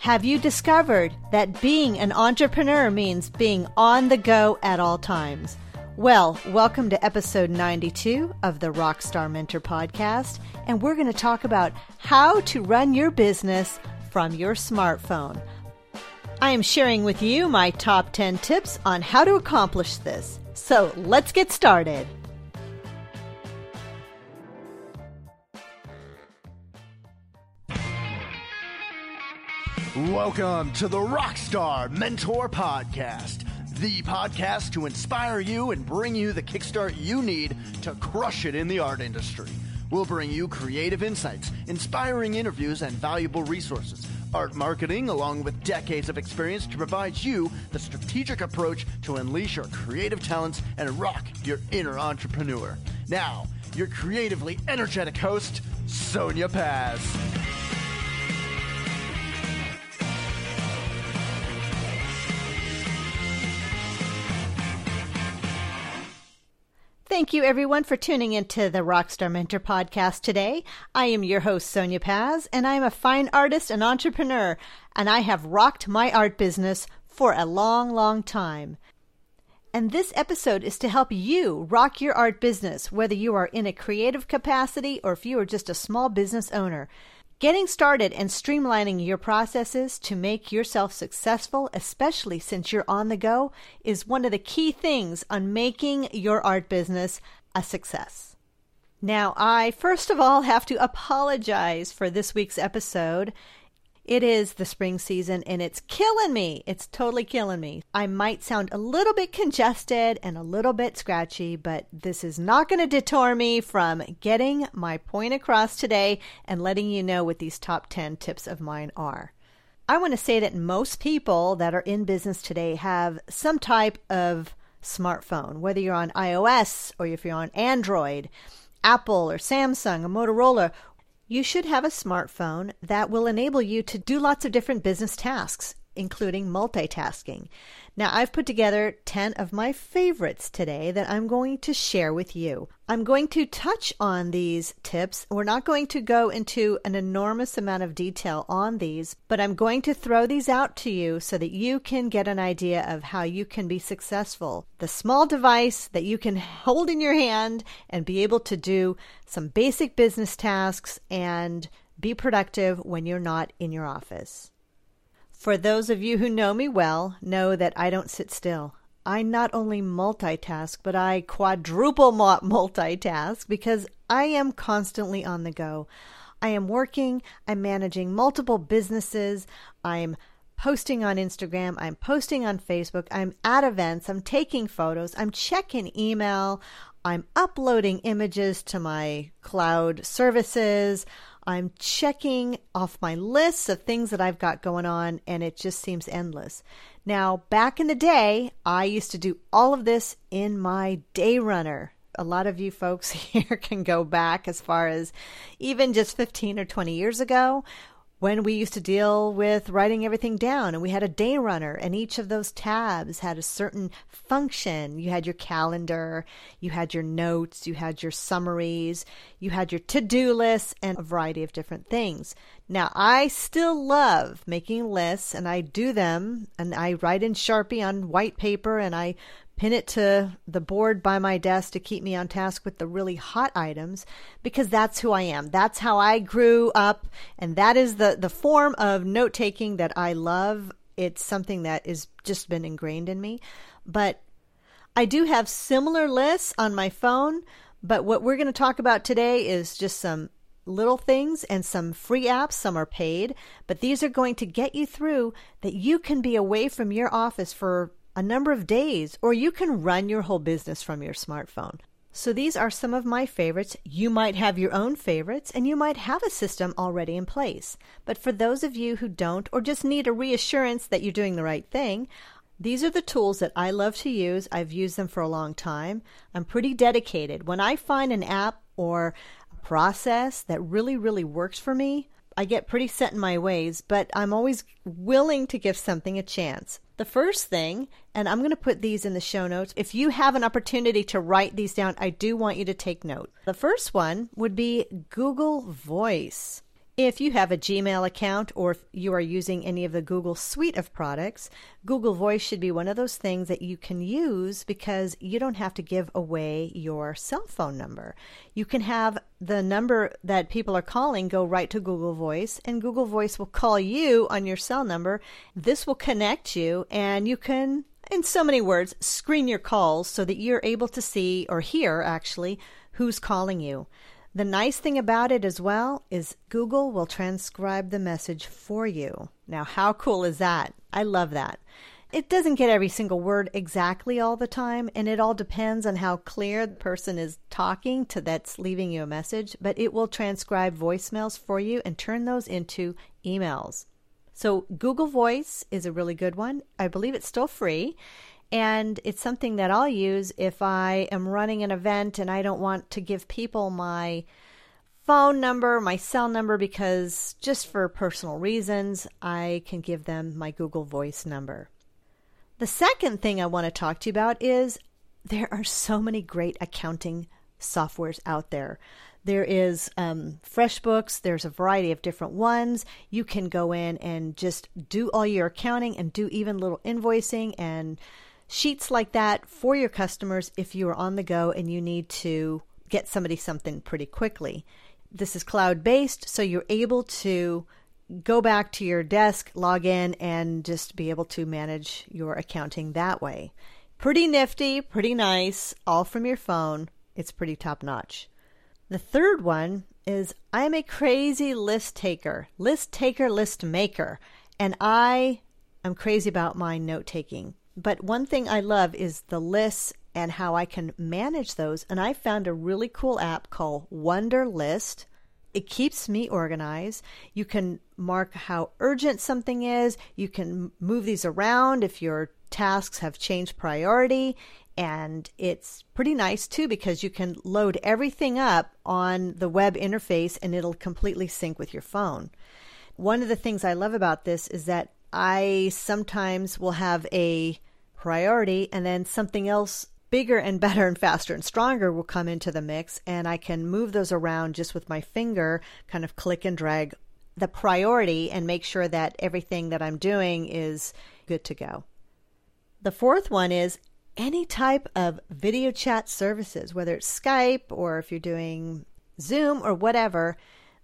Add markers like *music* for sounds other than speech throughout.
Have you discovered that being an entrepreneur means being on the go at all times? Well, welcome to episode 92 of the Rockstar Mentor podcast, and we're going to talk about how to run your business from your smartphone. I am sharing with you my top 10 tips on how to accomplish this. So let's get started. Welcome to the Rockstar Mentor Podcast, the podcast to inspire you and bring you the kickstart you need to crush it in the art industry. We'll bring you creative insights, inspiring interviews, and valuable resources. Art marketing, along with decades of experience to provide you the strategic approach to unleash your creative talents and rock your inner entrepreneur. Now, your creatively energetic host, Sonia Paz. Thank you, everyone, for tuning into the Rockstar Mentor podcast today. I am your host, Sonia Paz, and I am a fine artist and entrepreneur, and I have rocked my art business for a long, long time. And this episode is to help you rock your art business, whether you are in a creative capacity or if you are just a small business owner. Getting started and streamlining your processes to make yourself successful, especially since you're on the go, is one of the key things on making your art business a success. Now, I first of all have to apologize for this week's episode. It is the spring season and it's killing me. It's totally killing me. I might sound a little bit congested and a little bit scratchy, but this is not going to deter me from getting my point across today and letting you know what these top 10 tips of mine are. I want to say that most people that are in business today have some type of smartphone, whether you're on iOS or if you're on Android. Apple or Samsung or Motorola, you should have a smartphone that will enable you to do lots of different business tasks, including multitasking. Now, I've put together 10 of my favorites today that I'm going to share with you. I'm going to touch on these tips. We're not going to go into an enormous amount of detail on these, but I'm going to throw these out to you so that you can get an idea of how you can be successful. The small device that you can hold in your hand and be able to do some basic business tasks and be productive when you're not in your office. For those of you who know me well, know that I don't sit still. I not only multitask, but I quadruple *laughs* multitask because I am constantly on the go. I am working, I'm managing multiple businesses, I'm posting on Instagram, I'm posting on Facebook, I'm at events, I'm taking photos, I'm checking email, I'm uploading images to my cloud services, I'm checking off my list of things that I've got going on, and it just seems endless. Now, back in the day, I used to do all of this in my day runner. A lot of you folks *laughs* here can go back as far as even just 15 or 20 years ago when we used to deal with writing everything down and we had a day runner and each of those tabs had a certain function. You had your calendar, you had your notes, you had your summaries, you had your to-do lists and a variety of different things. Now, I still love making lists and I do them and I write in Sharpie on white paper and I pin it to the board by my desk to keep me on task with the really hot items because that's who I am. That's how I grew up and that is the the form of note taking that I love. It's something that is just been ingrained in me. But I do have similar lists on my phone, but what we're going to talk about today is just some little things and some free apps. Some are paid, but these are going to get you through that you can be away from your office for a number of days, or you can run your whole business from your smartphone. So these are some of my favorites. You might have your own favorites and you might have a system already in place. But for those of you who don't or just need a reassurance that you're doing the right thing, these are the tools that I love to use. I've used them for a long time. I'm pretty dedicated. When I find an app or a process that really, really works for me, I get pretty set in my ways, but I'm always willing to give something a chance. The first thing, and I'm going to put these in the show notes. If you have an opportunity to write these down, I do want you to take note. The first one would be Google Voice. If you have a Gmail account or if you are using any of the Google suite of products, Google Voice should be one of those things that you can use because you don't have to give away your cell phone number. You can have the number that people are calling go right to Google Voice, and Google Voice will call you on your cell number. This will connect you, and you can in so many words, screen your calls so that you're able to see or hear actually who's calling you. The nice thing about it as well is Google will transcribe the message for you. Now, how cool is that? I love that. It doesn't get every single word exactly all the time, and it all depends on how clear the person is talking to that's leaving you a message, but it will transcribe voicemails for you and turn those into emails. So, Google Voice is a really good one. I believe it's still free. And it's something that I'll use if I am running an event and I don't want to give people my phone number, my cell number, because just for personal reasons, I can give them my Google Voice number. The second thing I want to talk to you about is there are so many great accounting softwares out there. There is um, FreshBooks. There's a variety of different ones. You can go in and just do all your accounting and do even little invoicing and sheets like that for your customers if you are on the go and you need to get somebody something pretty quickly. This is cloud based, so you're able to go back to your desk, log in, and just be able to manage your accounting that way. Pretty nifty, pretty nice, all from your phone. It's pretty top notch. The third one is I'm a crazy list taker, list taker, list maker, and I am crazy about my note taking. But one thing I love is the lists and how I can manage those. And I found a really cool app called Wunderlist. It keeps me organized. You can mark how urgent something is. You can move these around if your tasks have changed priority. And it's pretty nice too because you can load everything up on the web interface and it'll completely sync with your phone. One of the things I love about this is that I sometimes will have a priority, and then something else bigger and better and faster and stronger will come into the mix, and I can move those around just with my finger, kind of click and drag the priority and make sure that everything that I'm doing is good to go. The fourth one is any type of video chat services, whether it's Skype or if you're doing Zoom or whatever.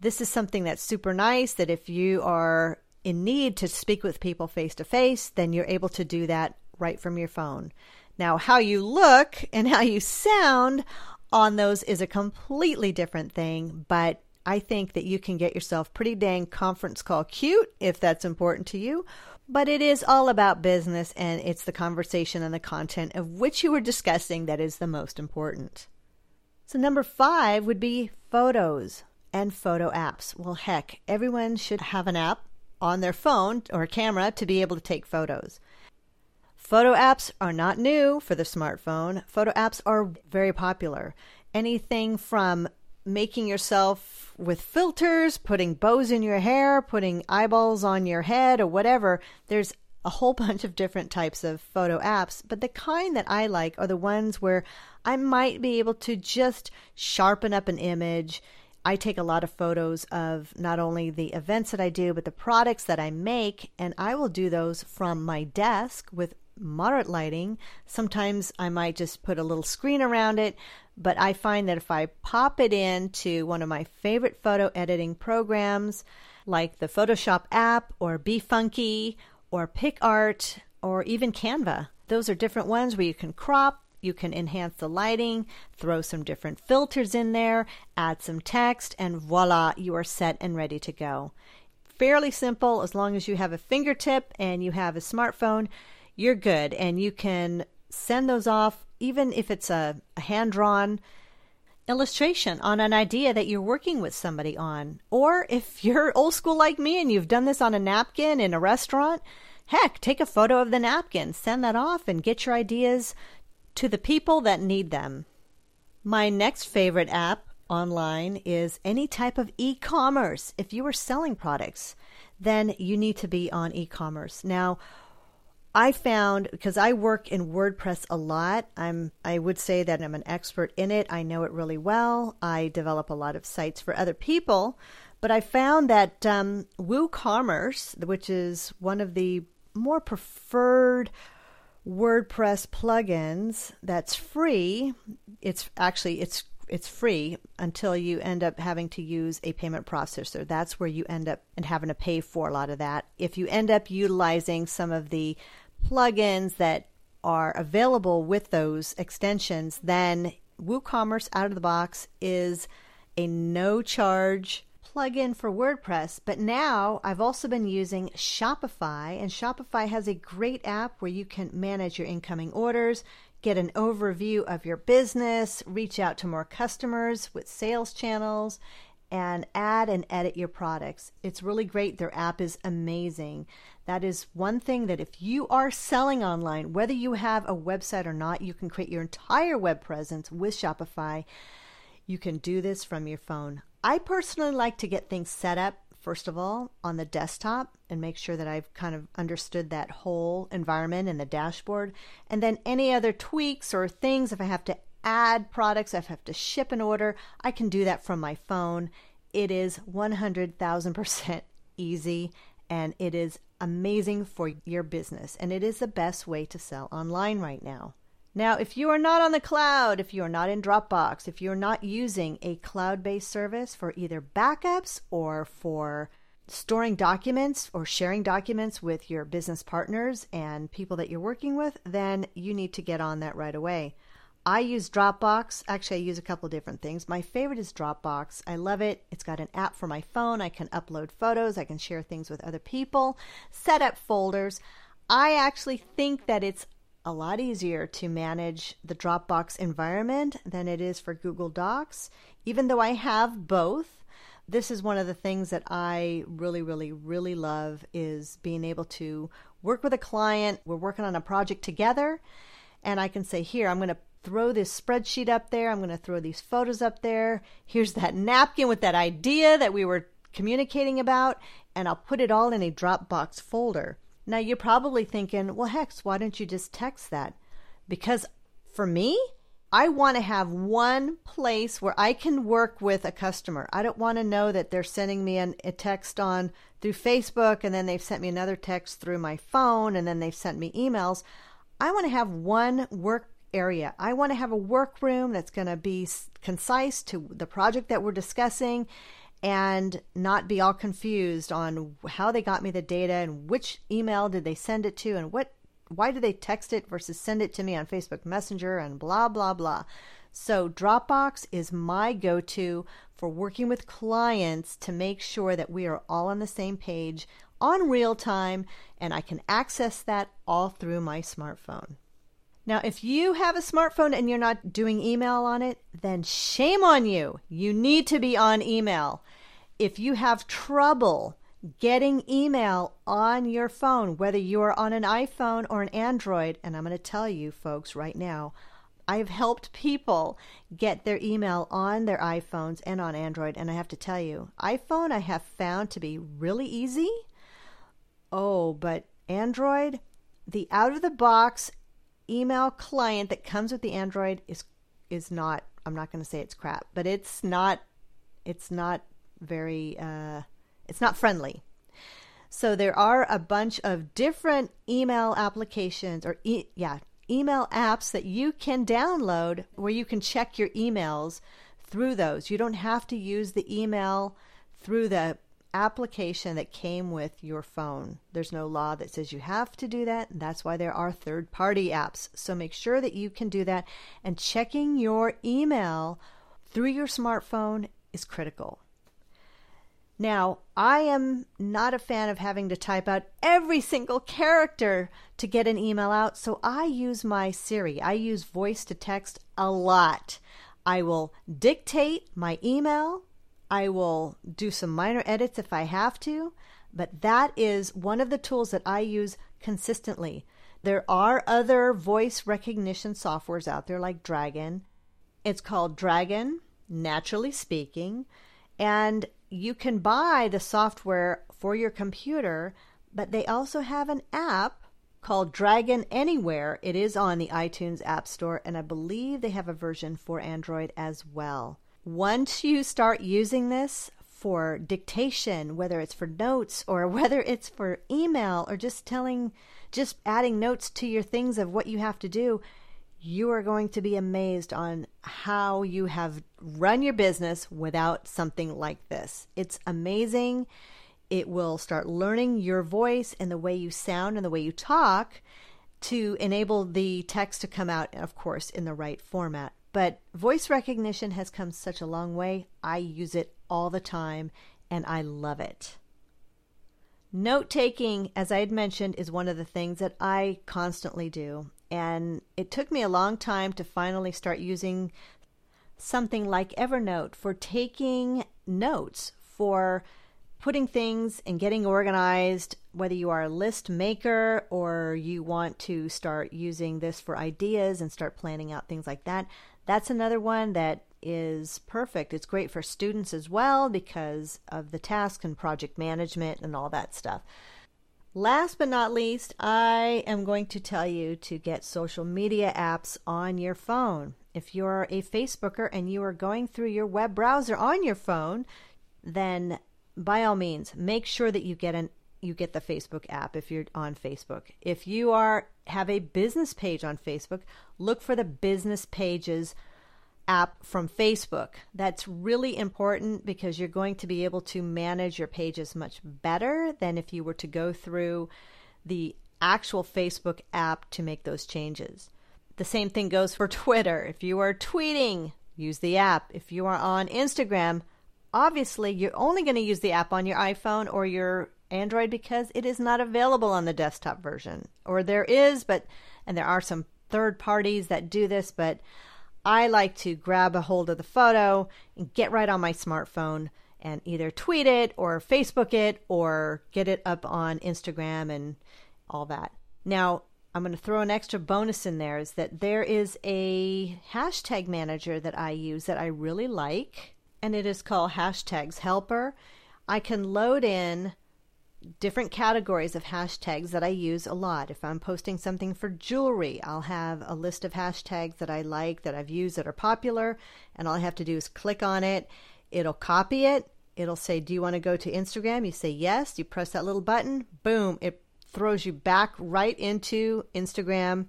This is something that's super nice that if you are in need to speak with people face to face, then you're able to do that right from your phone. Now, how you look and how you sound on those is a completely different thing, but I think that you can get yourself pretty dang conference call cute if that's important to you. But it is all about business and it's the conversation and the content of which you were discussing that is the most important. So, number five would be photos and photo apps. Well, heck, everyone should have an app on their phone or camera to be able to take photos. Photo apps are not new for the smartphone. Photo apps are very popular. Anything from making yourself with filters, putting bows in your hair, putting eyeballs on your head, or whatever. There's a whole *laughs* bunch of different types of photo apps, but the kind that I like are the ones where I might be able to just sharpen up an image. I take a lot of photos of not only the events that I do, but the products that I make, and I will do those from my desk with moderate lighting. Sometimes I might just put a little screen around it, but I find that if I pop it into one of my favorite photo editing programs, like the Photoshop app or BeFunky or PicsArt or even Canva, those are different ones where you can crop, you can enhance the lighting, throw some different filters in there, add some text, and voila, you are set and ready to go. Fairly simple as long as you have a fingertip and you have a smartphone you're good. And you can send those off, even if it's a, a hand drawn illustration on an idea that you're working with somebody on. Or if *laughs* you're old school like me and you've done this on a napkin in a restaurant, heck, take a photo of the napkin, send that off, and get your ideas to the people that need them. My next favorite app online is any type of e commerce. If you are selling products, then you need to be on e commerce. Now, I found because I work in WordPress a lot, I'm I would say that I'm an expert in it. I know it really well. I develop a lot of sites for other people, But I found that um, WooCommerce, which is one of the more preferred WordPress plugins that's free, it's actually it's it's free until you end up having to use a payment processor. That's where you end up and having to pay for a lot of that. If you end up utilizing some of the plugins that are available with those extensions, then WooCommerce out of the box is a no charge plugin for WordPress, but now I've also been using Shopify, and Shopify has a great app where you can manage your incoming orders, get an overview of your business, reach out to more customers with sales channels, and add and edit your products. It's really great. Their app is amazing. That is one thing that if you are selling online, whether you have a website or not, you can create your entire web presence with Shopify. You can do this from your phone. I personally like to get things set up, first of all, on the desktop and make sure that I've kind of understood that whole environment and the dashboard. And then any other tweaks or things, if I have to add products, if I have to ship an order, I can do that from my phone. It is 100,000% *laughs* easy and it is amazing for your business. And it is the best way to sell online right now. Now, if you are not on the cloud, if you are not in Dropbox, if you're not using a cloud based service for either backups or for storing documents or sharing documents with your business partners and people that you're working with, then you need to get on that right away. I use Dropbox. Actually, I use a couple different things. My favorite is Dropbox. I love it. It's got an app for my phone. I can upload photos, I can share things with other people, set up folders. I actually think that it's a lot easier to manage the Dropbox environment than it is for Google Docs. Even though I have both, this is one of the things that I really, really, really love is being able to work with a client. We're working on a project together, and I can say, Here, I'm going to throw this spreadsheet up there. I'm going to throw these photos up there. Here's that napkin with that idea that we were communicating about, and I'll put it all in a Dropbox folder. Now you're probably thinking, well, Hex, why don't you just text that? Because for me, I want to have one place where I can work with a customer. I don't want to know that they're sending me an, a text on through Facebook and then they've sent me another text through my phone and then they've sent me emails. I want to have one work area. I want to have a workroom that's going to be concise to the project that we're discussing and not be all confused on how they got me the data and which email did they send it to and what why did they text it versus send it to me on Facebook Messenger and blah blah blah. So Dropbox is my go-to for working with clients to make sure that we are all on the same page on real time and I can access that all through my smartphone. Now, if you have a smartphone and you're not doing email on it, then shame on you. You need to be on email. If you have trouble getting email on your phone, whether you're on an iPhone or an Android, and I'm going to tell you folks right now, I've helped people get their email on their iPhones and on Android, and I have to tell you, iPhone I have found to be really easy. Oh, but Android, the out of the box email client that comes with the Android is is not I'm not going to say it's crap, but it's not it's not very uh, it's not friendly. So there are a bunch of different email applications or e- yeah, email apps that you can download where you can check your emails through those. You don't have to use the email through the application that came with your phone. There's no law that says you have to do that. That's why there are third party apps. So make sure that you can do that. And checking your email through your smartphone is critical. Now, I am not a fan of having to type out every single character to get an email out, so I use my Siri. I use voice to text a lot. I will dictate my email I will do some minor edits if I have to, but that is one of the tools that I use consistently. There are other voice recognition softwares out there like Dragon. It's called Dragon, NaturallySpeaking, and you can buy the software for your computer, but they also have an app called Dragon Anywhere. It is on the iTunes App Store, and I believe they have a version for Android as well. Once you start using this for dictation, whether it's for notes or *laughs* whether it's for email or just telling, just adding notes to your things of what you have to do, you are going to be amazed on how you have run your business without something like this. It's amazing. It will start learning your voice and the way you sound and the way you talk to enable the text to come out, of course, in the right format. But voice recognition has come such a long way. I use it all the time and I love it. Note taking, as I had mentioned, is one of the things that I constantly do. And it took me a long time to finally start using something like Evernote for taking notes, for putting things and getting organized, whether you are a list maker or you want to start using this for ideas and start planning out things like that. That's another one that is perfect. It's great for students as well because of the task and project management and all that stuff. Last but not least, I am going to tell you to get social media apps on your phone. If you're a Facebooker and you are going through your web browser on your phone, then by all means, make sure that you get an you get the Facebook app if you're on Facebook. If you are have a business page on Facebook, look for the business pages app from Facebook. That's really important because you're going to be able to manage your pages much better than if you were to go through the actual Facebook app to make those changes. The same thing goes for *laughs* Twitter. If you are tweeting, use the app. If you are on Instagram, obviously you're only going to use the app on your iPhone or your Android because it is not available on the desktop version. Or there is, but and there are some third parties that do this, but I like to grab a hold of the photo and get right on my smartphone and either tweet it or Facebook it or get it up on Instagram and all that. Now, I'm going to throw an extra bonus in there is that there is a hashtag manager that I use that I really like, and it is called Hashtags Helper. I can load in different categories of hashtags that I use a lot. If I'm posting something for jewelry, I'll have a list of hashtags that I like, that I've used, that are popular, and all I have to do is click on it. It'll copy it. It'll say, Do you want to go to Instagram? You say yes. You press that little button. Boom. It throws you back right into Instagram,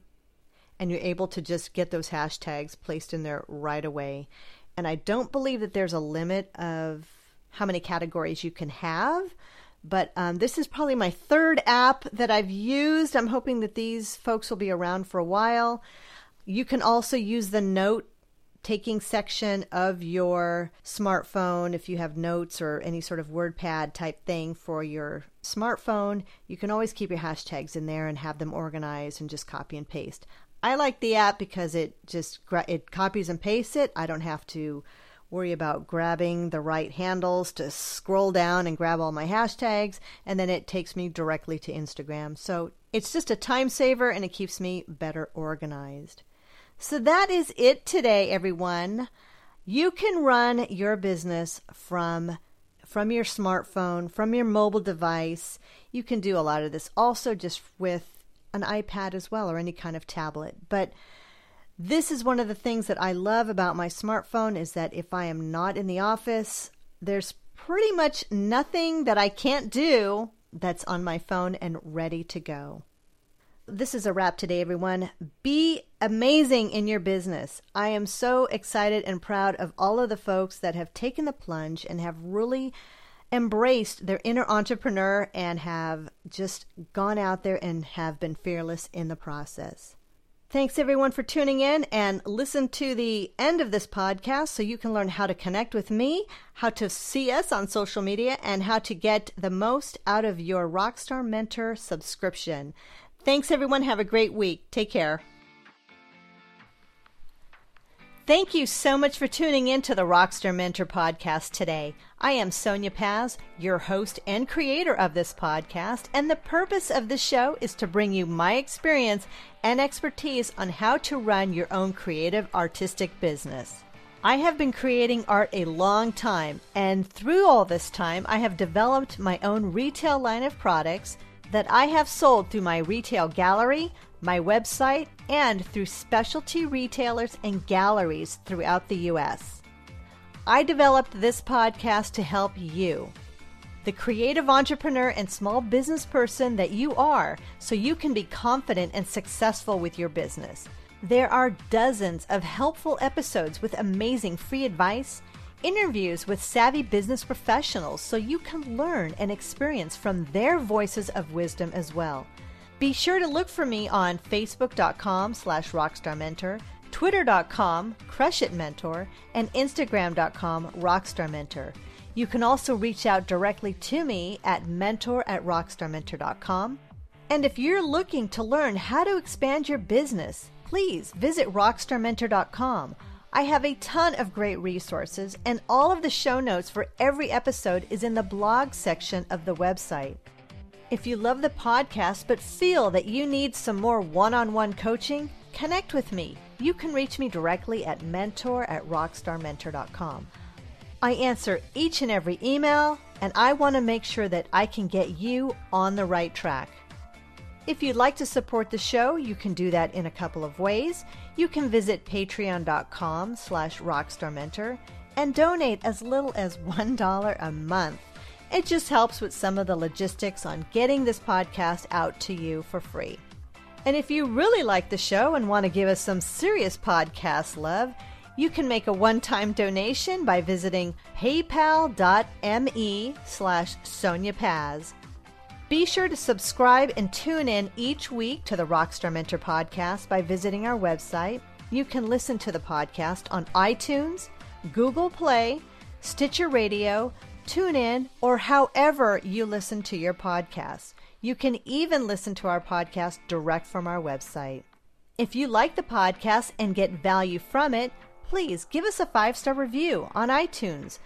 and you're able to just get those hashtags placed in there right away. And I don't believe that there's a limit of how many categories you can have. But um, this is probably my third app that I've used. I'm hoping that these folks will be around for a while. You can also use the note taking section of your smartphone if you have notes or any sort of WordPad type thing for your smartphone. You can always keep your hashtags in there and have them organized and just copy and paste. I like the app because it just it copies and pastes it. I don't have to worry about grabbing the right handles to scroll down and grab all my hashtags, and then it takes me directly to Instagram. So it's just a time saver and it keeps me better organized. So that is it today, everyone. You can run your business from from your smartphone, from your mobile device. You can do a lot of this also just with an iPad as well or any kind of tablet. But this is one of the things that I love about my smartphone is that if I am not in the office, there's pretty much nothing that I can't do that's on my phone and ready to go. This is a wrap today, everyone. Be amazing in your business. I am so excited and proud of all of the folks that have taken the plunge and have really embraced their inner entrepreneur and have just gone out there and have been fearless in the process. Thanks everyone for tuning in and listen to the end of this podcast so you can learn how to connect with me, how to see us on social media, and how to get the most out of your Rockstar Mentor subscription. Thanks everyone. Have a great week. Take care. Thank you so much for tuning in to the Rockstar Mentor podcast today. I am Sonia Paz, your host and creator of this podcast, and the purpose of this show is to bring you my experience and expertise on how to run your own creative artistic business. I have been creating art a long time, and through all this time, I have developed my own retail line of products that I have sold through my retail gallery, my website, and through specialty retailers and galleries throughout the U.S. I developed this podcast to help you, the creative entrepreneur and small business person that you are, so you can be confident and successful with your business. There are dozens of helpful episodes with amazing free advice, interviews with savvy business professionals so you can learn and experience from their voices of wisdom as well. Be sure to look for me on facebook.com slash rockstarmentor, twitter.com crushitmentor, and instagram.com rockstarmentor. You can also reach out directly to me at mentor at rockstarmentor.com. And if you're looking to learn how to expand your business, please visit rockstarmentor.com. I have a ton of great resources, and all of the show notes for every episode is in the blog section of the website. If you love the podcast but feel that you need some more one on one coaching, connect with me. You can reach me directly at mentor at rockstarmentor.com. I answer each and every email, and I want to make sure that I can get you on the right track. If you'd like to support the show, you can do that in a couple of ways. You can visit patreon.com slash rockstarmentor and donate as little as $1 a month. It just helps with some of the logistics on getting this podcast out to you for free. And if you really like the show and want to give us some serious podcast love, you can make a one-time donation by visiting paypal.me slash Sonia Paz. Be sure to subscribe and tune in each week to the Rockstar Mentor podcast by visiting our website. You can listen to the podcast on iTunes, Google Play, Stitcher Radio, TuneIn, or however you listen to your podcasts. You can even listen to our podcast direct from our website. If you like the podcast and get value from it, please give us a five star review on iTunes.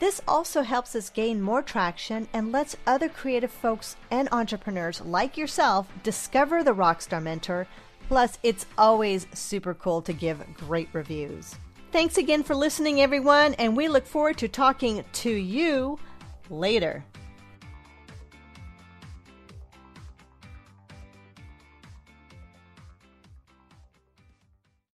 This also helps us gain more traction and lets other creative folks and entrepreneurs like yourself discover the Rockstar Mentor. Plus, it's always super cool to give great reviews. Thanks again for listening, everyone, and we look forward to talking to you later.